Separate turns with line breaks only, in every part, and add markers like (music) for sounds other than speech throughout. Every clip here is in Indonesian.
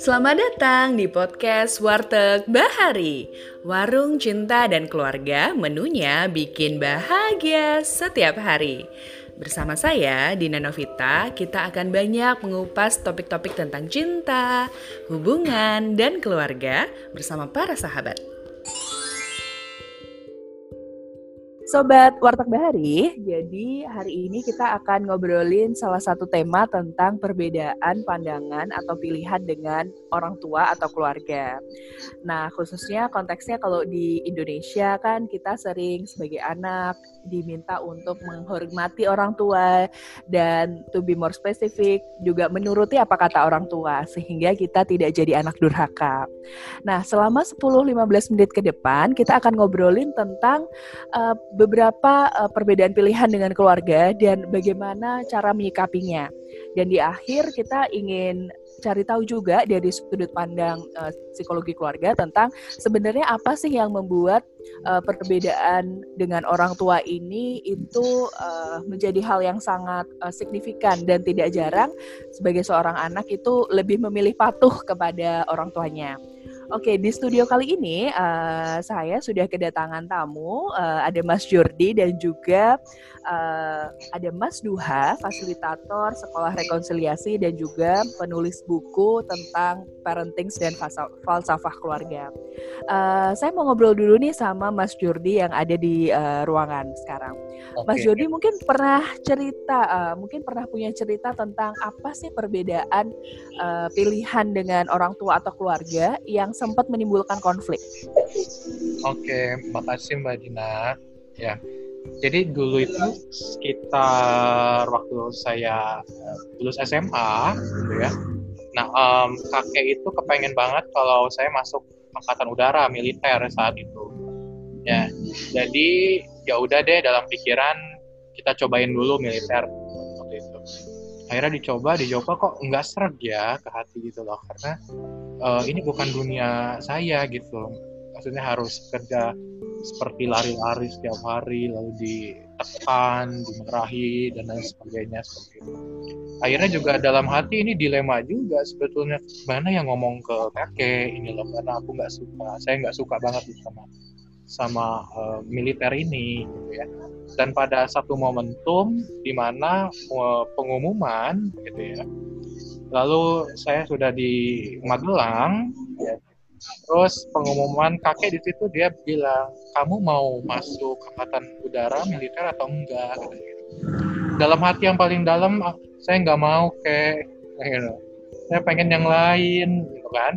Selamat datang di podcast Warteg Bahari. Warung cinta dan keluarga menunya bikin bahagia setiap hari. Bersama saya, Dina Novita, kita akan banyak mengupas topik-topik tentang cinta, hubungan, dan keluarga bersama para sahabat. Sobat Warteg Bahari, jadi hari ini kita akan ngobrolin salah satu tema tentang perbedaan pandangan atau pilihan dengan orang tua atau keluarga. Nah, khususnya konteksnya kalau di Indonesia kan kita sering sebagai anak diminta untuk menghormati orang tua dan to be more specific juga menuruti apa kata orang tua sehingga kita tidak jadi anak durhaka. Nah, selama 10-15 menit ke depan kita akan ngobrolin tentang uh, beberapa uh, perbedaan pilihan dengan keluarga dan bagaimana cara menyikapinya. Dan di akhir kita ingin cari tahu juga dari sudut pandang uh, psikologi keluarga tentang sebenarnya apa sih yang membuat uh, perbedaan dengan orang tua ini itu uh, menjadi hal yang sangat uh, signifikan dan tidak jarang sebagai seorang anak itu lebih memilih patuh kepada orang tuanya. Oke, di studio kali ini uh, saya sudah kedatangan tamu, uh, ada Mas Jordi dan juga uh, ada Mas Duha, fasilitator sekolah rekonsiliasi dan juga penulis buku tentang parenting dan falsafah keluarga. Uh, saya mau ngobrol dulu nih sama Mas Jordi yang ada di uh, ruangan sekarang. Okay. Mas Jordi mungkin pernah cerita, uh, mungkin pernah punya cerita tentang apa sih perbedaan uh, pilihan dengan orang tua atau keluarga yang sempat menimbulkan konflik.
Oke, makasih Mbak Dina. Ya, jadi dulu itu sekitar waktu saya lulus SMA, gitu ya. Nah, um, kakek itu kepengen banget kalau saya masuk angkatan udara militer saat itu. Ya, jadi ya udah deh dalam pikiran kita cobain dulu militer waktu itu akhirnya dicoba dicoba kok nggak seret ya ke hati gitu loh karena uh, ini bukan dunia saya gitu maksudnya harus kerja seperti lari-lari setiap hari lalu ditekan dimarahi dan lain sebagainya seperti itu. Akhirnya juga dalam hati ini dilema juga sebetulnya mana yang ngomong ke kakek ini loh karena aku nggak suka saya nggak suka banget sama sama uh, militer ini gitu ya. Dan pada satu momentum di mana uh, pengumuman gitu ya lalu saya sudah di Magelang ya, terus pengumuman kakek di situ dia bilang kamu mau masuk angkatan udara militer atau enggak? Gitu. dalam hati yang paling dalam ah, saya nggak mau kayak saya pengen yang lain gitu kan.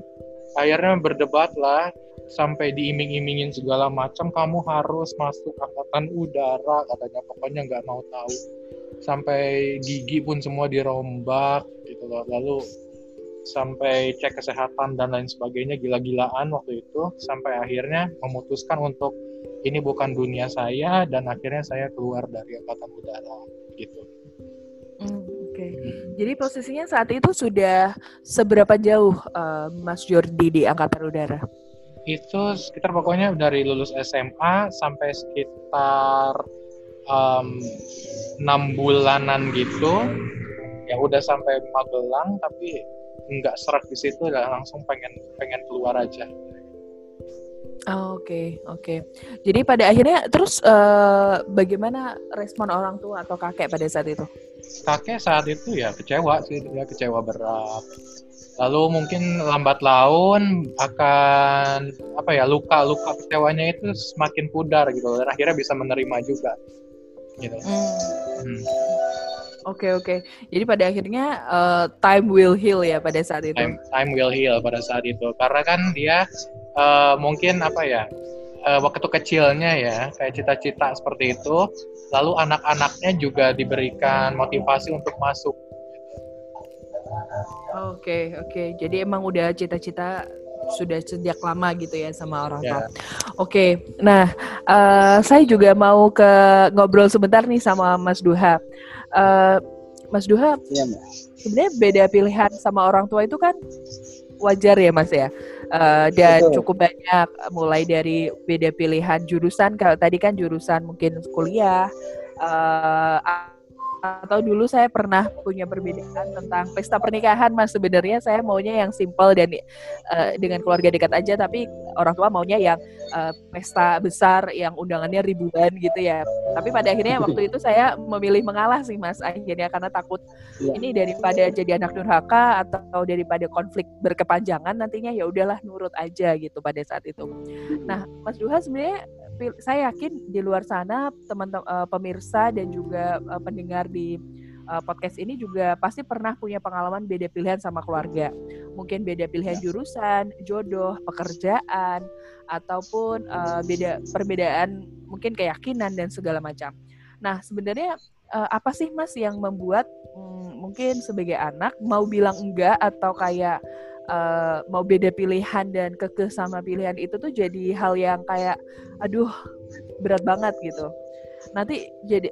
Akhirnya berdebat lah sampai diiming-imingin segala macam kamu harus masuk angkatan udara katanya. Pokoknya nggak mau tahu. Sampai gigi pun semua dirombak gitu loh. Lalu sampai cek kesehatan dan lain sebagainya gila-gilaan waktu itu sampai akhirnya memutuskan untuk ini bukan dunia saya dan akhirnya saya keluar dari angkatan udara gitu.
Mm, Oke, okay. jadi posisinya saat itu sudah seberapa jauh uh, Mas Jordi di angkatan udara?
itu sekitar pokoknya dari lulus SMA sampai sekitar enam um, bulanan gitu ya udah sampai Magelang tapi nggak serak di situ dan langsung pengen pengen keluar aja.
Oke oh, oke. Okay, okay. Jadi pada akhirnya terus uh, bagaimana respon orang tua atau kakek pada saat itu?
Kakek saat itu ya kecewa sih dia kecewa berat lalu mungkin lambat laun akan apa ya luka luka kecewanya itu semakin pudar gitu dan akhirnya bisa menerima juga gitu. Hmm.
Hmm. Oke okay, oke. Okay. Jadi pada akhirnya uh, time will heal ya pada saat itu.
Time, time will heal pada saat itu karena kan dia uh, mungkin apa ya uh, waktu kecilnya ya kayak cita-cita seperti itu, lalu anak-anaknya juga diberikan motivasi untuk masuk
Oke, okay, oke. Okay. Jadi emang udah cita-cita sudah sejak lama gitu ya sama orang tua. Yeah. Oke, okay. nah uh, saya juga mau ke ngobrol sebentar nih sama Mas Duha. Uh, Mas Duha, yeah, sebenarnya beda pilihan sama orang tua itu kan wajar ya Mas ya. Uh, dan Betul. cukup banyak mulai dari beda pilihan jurusan. Kalau tadi kan jurusan mungkin kuliah. Uh, atau dulu saya pernah punya perbedaan tentang pesta pernikahan mas. Sebenarnya saya maunya yang simple dan uh, dengan keluarga dekat aja. Tapi orang tua maunya yang uh, pesta besar yang undangannya ribuan gitu ya. Tapi pada akhirnya waktu itu saya memilih mengalah sih mas akhirnya. Karena takut ya. ini daripada jadi anak durhaka atau daripada konflik berkepanjangan nantinya ya udahlah nurut aja gitu pada saat itu. Nah mas Duha sebenarnya saya yakin di luar sana teman-teman uh, pemirsa dan juga uh, pendengar di uh, podcast ini juga pasti pernah punya pengalaman beda pilihan sama keluarga. Mungkin beda pilihan jurusan, jodoh, pekerjaan, ataupun uh, beda perbedaan mungkin keyakinan dan segala macam. Nah, sebenarnya uh, apa sih Mas yang membuat um, mungkin sebagai anak mau bilang enggak atau kayak uh, mau beda pilihan dan kekeh sama pilihan itu tuh jadi hal yang kayak aduh berat banget gitu. Nanti jadi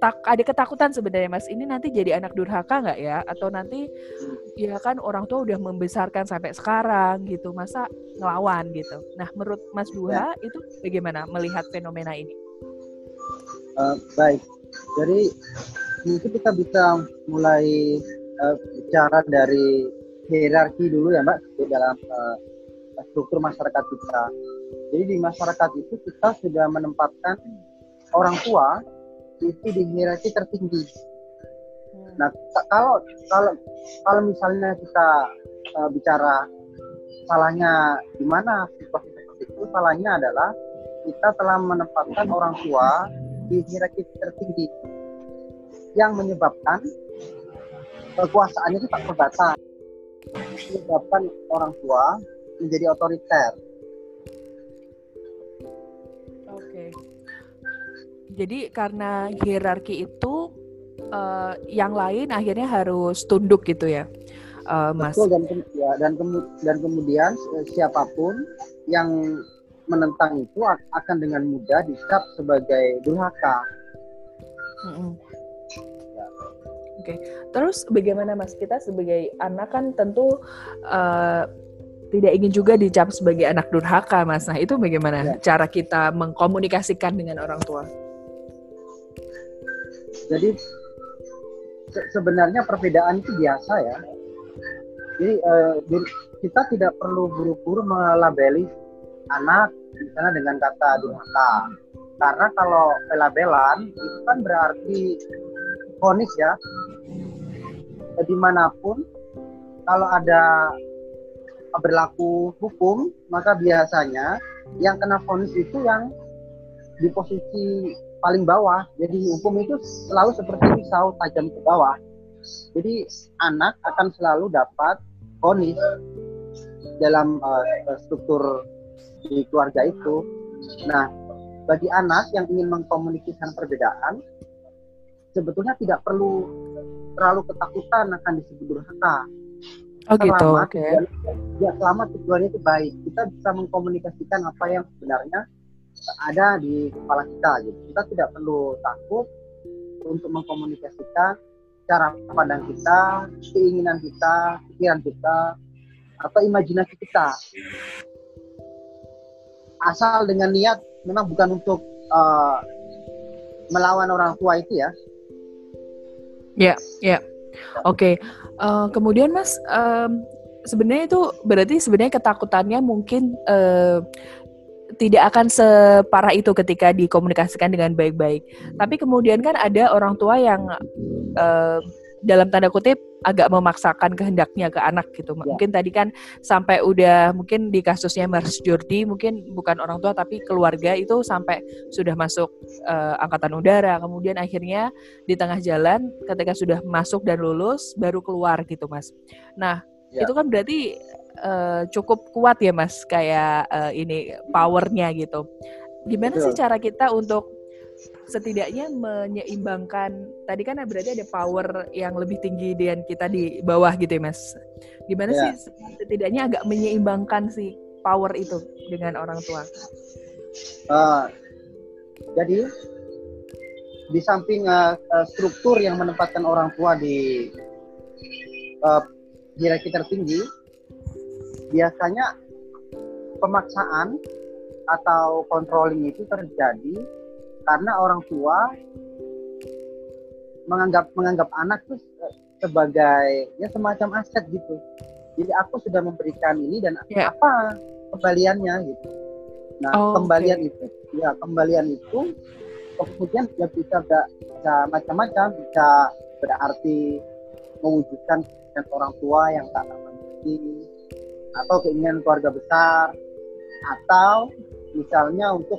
tak ada ketakutan sebenarnya mas. Ini nanti jadi anak durhaka nggak ya? Atau nanti ya kan orang tua udah membesarkan sampai sekarang gitu masa ngelawan gitu. Nah menurut mas Duha ya. itu bagaimana melihat fenomena ini?
Uh, baik. Jadi itu kita bisa mulai uh, bicara dari hierarki dulu ya mbak di dalam uh, struktur masyarakat kita. Jadi di masyarakat itu kita sudah menempatkan orang tua itu di hierarki tertinggi. Nah kalau kalau kalau misalnya kita uh, bicara salahnya di mana situasi seperti itu, salahnya adalah kita telah menempatkan orang tua di hierarki tertinggi yang menyebabkan kekuasaannya itu tak terbatas menyebabkan orang tua menjadi otoriter.
Oke. Jadi karena hierarki itu uh, yang lain akhirnya harus tunduk gitu ya, uh, Mas.
Betul dan ya, dan, kemu dan kemudian eh, siapa pun yang menentang itu akan dengan mudah dicap sebagai durhaka. Mm -hmm.
Oke, okay. Terus bagaimana Mas kita sebagai anak kan tentu uh, tidak ingin juga dicap sebagai anak durhaka, Mas. Nah itu bagaimana ya. cara kita mengkomunikasikan dengan orang tua?
Jadi se sebenarnya perbedaan itu biasa ya. Jadi uh, kita tidak perlu buru-buru melabeli anak misalnya dengan kata durhaka. Karena kalau pelabelan itu kan berarti vonis ya di mana pun kalau ada berlaku hukum maka biasanya yang kena vonis itu yang di posisi paling bawah. Jadi hukum itu selalu seperti pisau tajam ke bawah. Jadi anak akan selalu dapat vonis dalam uh, struktur di keluarga itu. Nah bagi anak yang ingin mengkomunikasikan perbedaan sebetulnya tidak perlu terlalu ketakutan akan disebut durhaka.
Oh gitu, oke. Okay.
Ya, selama tujuannya itu baik, kita bisa mengkomunikasikan apa yang sebenarnya ada di kepala kita gitu. Kita tidak perlu takut untuk mengkomunikasikan cara pandang kita, keinginan kita, pikiran kita, atau imajinasi kita. Asal dengan niat memang bukan untuk uh, melawan orang tua itu ya,
Ya, ya. Oke. Okay. Eh, kemudian Mas, um, sebenarnya itu berarti sebenarnya ketakutannya mungkin uh, tidak akan separah itu ketika dikomunikasikan dengan baik-baik. Tapi kemudian kan ada orang tua yang uh, dalam tanda kutip agak memaksakan kehendaknya ke anak gitu. Ya. Mungkin tadi kan sampai udah mungkin di kasusnya Mars Jordi mungkin bukan orang tua tapi keluarga itu sampai sudah masuk uh, angkatan udara. Kemudian akhirnya di tengah jalan ketika sudah masuk dan lulus baru keluar gitu, Mas. Nah, ya. itu kan berarti uh, cukup kuat ya, Mas, kayak uh, ini powernya gitu. Gimana Betul. sih cara kita untuk setidaknya menyeimbangkan tadi kan berarti ada power yang lebih tinggi dan kita di bawah gitu ya mas gimana yeah. sih setidaknya agak menyeimbangkan si power itu dengan orang tua uh,
jadi di samping uh, struktur yang menempatkan orang tua di uh, hierarki tertinggi biasanya pemaksaan atau controlling itu terjadi karena orang tua menganggap menganggap anak tuh sebagai ya semacam aset gitu. Jadi aku sudah memberikan ini dan yeah. apa kembaliannya gitu. Nah oh, kembalian okay. itu ya kembalian itu kemudian ya bisa bisa macam-macam bisa berarti mewujudkan orang tua yang tak memiliki atau keinginan keluarga besar atau misalnya untuk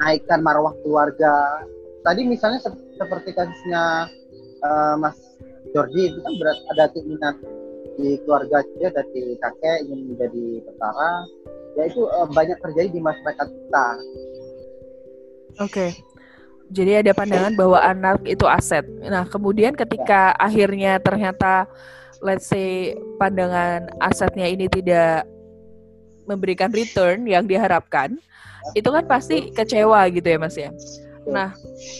menaikkan marwah keluarga tadi misalnya se seperti kasusnya uh, Mas Georgie itu kan berat ada keinginan di keluarga dia dari kakek ingin menjadi tentara ya itu uh, banyak terjadi di masyarakat kita.
Oke. Okay. Jadi ada pandangan bahwa anak itu aset. Nah, kemudian ketika ya. akhirnya ternyata let's say pandangan asetnya ini tidak memberikan return yang diharapkan, itu kan pasti kecewa gitu ya Mas ya. Nah,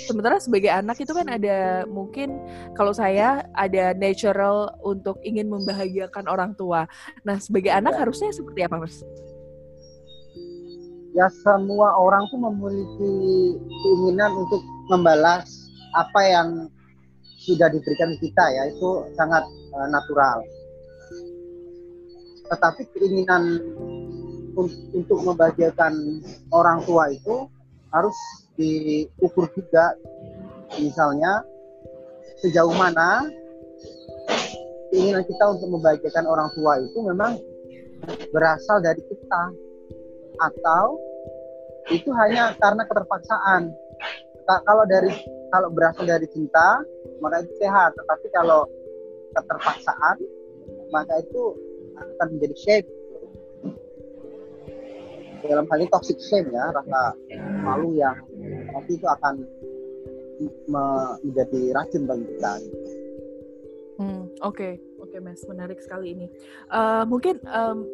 sementara sebagai anak itu kan ada mungkin kalau saya ada natural untuk ingin membahagiakan orang tua. Nah, sebagai anak harusnya seperti apa, Mas?
Ya semua orang tuh memiliki keinginan untuk membalas apa yang sudah diberikan kita ya, itu sangat uh, natural. Tetapi keinginan untuk membahagiakan orang tua itu harus diukur juga. Misalnya sejauh mana keinginan kita untuk membahagiakan orang tua itu memang berasal dari kita. Atau itu hanya karena keterpaksaan. Kalau dari kalau berasal dari cinta maka itu sehat. Tetapi kalau keterpaksaan maka itu akan menjadi shape dalam hal ini toxic shame ya rasa malu yang nanti itu akan menjadi racun bagi kita.
Hmm, oke, okay. oke okay, Mas, menarik sekali ini. Uh, mungkin um,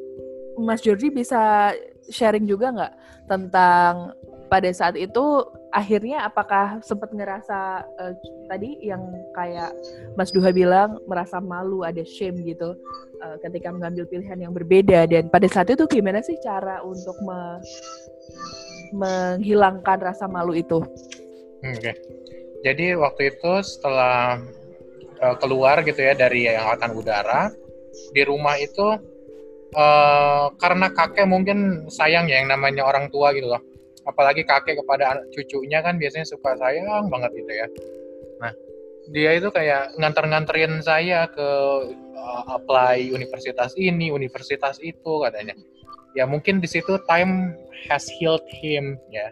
Mas Jordi bisa sharing juga nggak tentang pada saat itu akhirnya apakah sempat ngerasa uh, tadi yang kayak Mas Duha bilang merasa malu ada shame gitu uh, ketika mengambil pilihan yang berbeda dan pada saat itu gimana sih cara untuk me menghilangkan rasa malu itu?
Oke, okay. jadi waktu itu setelah uh, keluar gitu ya dari angkatan udara di rumah itu uh, karena kakek mungkin sayang ya yang namanya orang tua gitu loh apalagi kakek kepada cucunya kan biasanya suka sayang banget gitu ya. Nah dia itu kayak nganter-nganterin saya ke uh, apply universitas ini universitas itu katanya. Ya mungkin di situ time has healed him ya.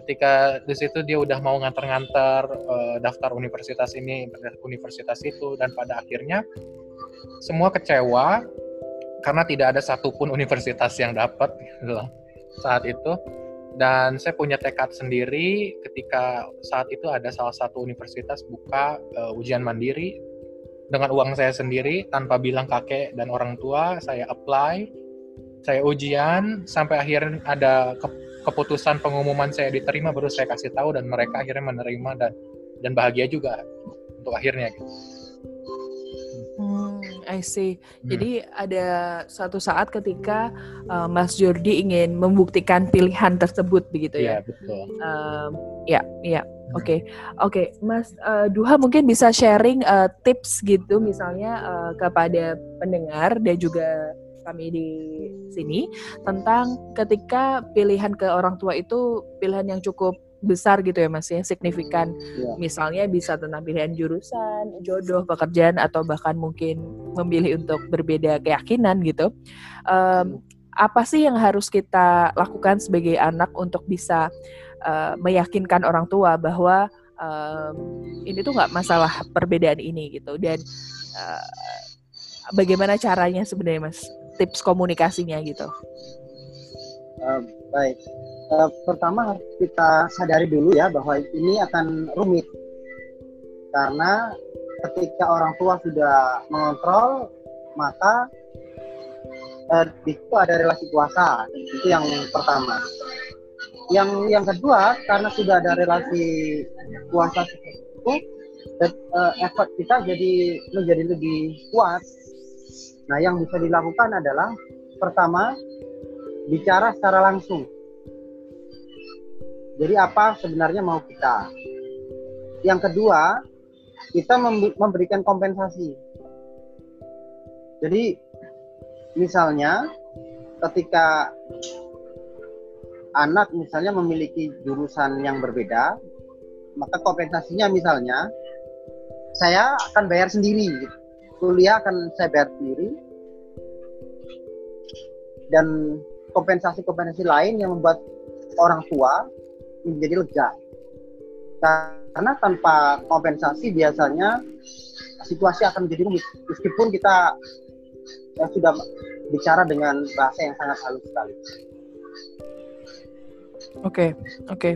Ketika di situ dia udah mau nganter-nganter uh, daftar universitas ini universitas itu dan pada akhirnya semua kecewa karena tidak ada satupun (laughs) universitas yang dapat gitu saat itu dan saya punya tekad sendiri ketika saat itu ada salah satu universitas buka uh, ujian mandiri dengan uang saya sendiri tanpa bilang kakek dan orang tua saya apply saya ujian sampai akhirnya ada ke keputusan pengumuman saya diterima baru saya kasih tahu dan mereka akhirnya menerima dan dan bahagia juga untuk akhirnya gitu.
Hmm, I see. Hmm. Jadi ada suatu saat ketika uh, Mas Jordi ingin membuktikan pilihan tersebut begitu ya?
Iya betul.
Um, ya, ya. Hmm. Oke, okay. oke, okay. Mas uh, Duha mungkin bisa sharing uh, tips gitu misalnya uh, kepada pendengar dan juga kami di sini tentang ketika pilihan ke orang tua itu pilihan yang cukup besar gitu ya mas ya signifikan ya. misalnya bisa tentang pilihan jurusan jodoh pekerjaan atau bahkan mungkin memilih untuk berbeda keyakinan gitu. Um, apa sih yang harus kita lakukan sebagai anak untuk bisa uh, meyakinkan orang tua bahwa um, ini tuh nggak masalah perbedaan ini gitu? Dan uh, bagaimana caranya sebenarnya mas? Tips komunikasinya gitu.
Uh, baik. Uh, pertama kita sadari dulu ya bahwa ini akan rumit. Karena ketika orang tua sudah mengontrol maka uh, itu ada relasi kuasa. Itu yang pertama. Yang yang kedua karena sudah ada relasi kuasa itu dan uh, effort kita jadi menjadi lebih kuat. Nah yang bisa dilakukan adalah pertama bicara secara langsung. Jadi apa sebenarnya mau kita? yang kedua kita memberikan kompensasi. Jadi misalnya ketika anak misalnya memiliki jurusan yang berbeda, maka kompensasinya misalnya saya akan bayar sendiri, kuliah akan saya bayar sendiri, dan kompensasi-kompensasi lain yang membuat orang tua menjadi lega. Karena tanpa kompensasi biasanya situasi akan menjadi rumit, meskipun kita ya, sudah bicara dengan bahasa yang sangat halus sekali.
Oke, okay, oke. Okay.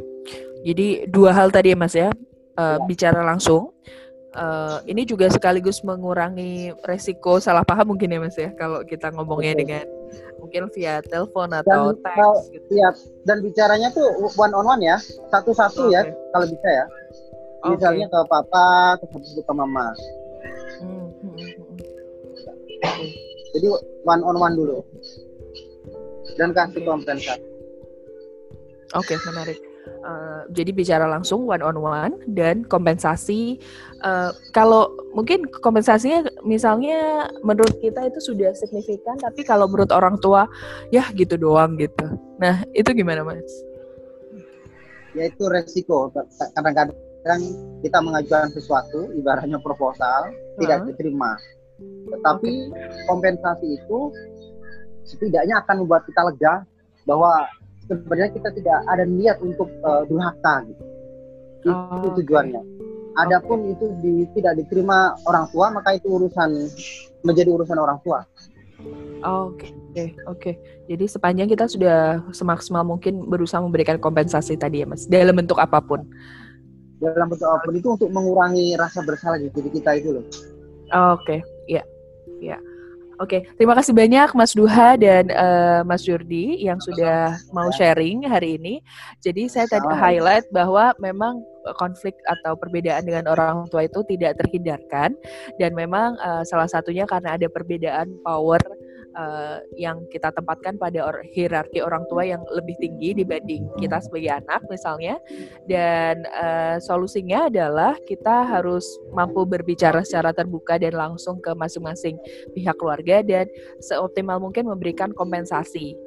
Jadi dua hal tadi ya Mas ya, uh, ya. bicara langsung. Uh, ini juga sekaligus mengurangi resiko salah paham mungkin ya Mas ya, kalau kita ngomongnya okay. dengan mungkin via telepon atau dan, teks. Gitu.
Ya, dan bicaranya tuh one on one ya, satu-satu okay. ya kalau bisa ya. Okay. Misalnya ke papa, ke ke mama. Hmm, hmm, hmm. Jadi one on one dulu dan kasih kompensasi.
Oke, okay, menarik. Uh, jadi bicara langsung one on one dan kompensasi. Uh, kalau mungkin kompensasinya misalnya menurut kita itu sudah signifikan, tapi kalau menurut orang tua ya gitu doang gitu. Nah itu gimana mas?
Ya itu resiko. Kadang-kadang kita mengajukan sesuatu, ibaratnya proposal, uh -huh. tidak diterima. Tetapi okay. kompensasi itu setidaknya akan membuat kita lega bahwa sebenarnya kita tidak ada niat untuk uh, durhaka gitu. Itu oh, tujuannya. Okay. Adapun okay. itu di, tidak diterima orang tua maka itu urusan menjadi urusan orang tua.
Oke, oke, okay, oke. Okay. Jadi sepanjang kita sudah semaksimal mungkin berusaha memberikan kompensasi tadi ya, Mas, dalam bentuk apa pun.
Dalam bentuk apa pun itu untuk mengurangi rasa bersalah di diri kita itu loh.
Oh, oke, okay. ya, ya. Oke, okay. terima kasih banyak Mas Duha dan uh, Mas Jurdi yang sudah mau sharing hari ini. Jadi saya tadi highlight bahwa memang konflik atau perbedaan dengan orang tua itu tidak terhindarkan dan memang uh, salah satunya karena ada perbedaan power uh, yang kita tempatkan pada or hierarki orang tua yang lebih tinggi dibanding kita sebagai anak misalnya dan uh, solusinya adalah kita harus mampu berbicara secara terbuka dan langsung ke masing-masing pihak keluarga dan seoptimal mungkin memberikan kompensasi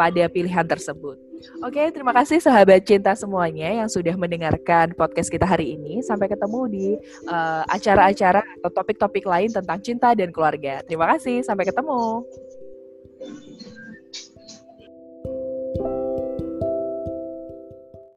pada pilihan tersebut. Oke, terima kasih sahabat cinta semuanya yang sudah mendengarkan podcast kita hari ini. Sampai ketemu di uh, acara-acara atau topik-topik lain tentang cinta dan keluarga. Terima kasih, sampai ketemu.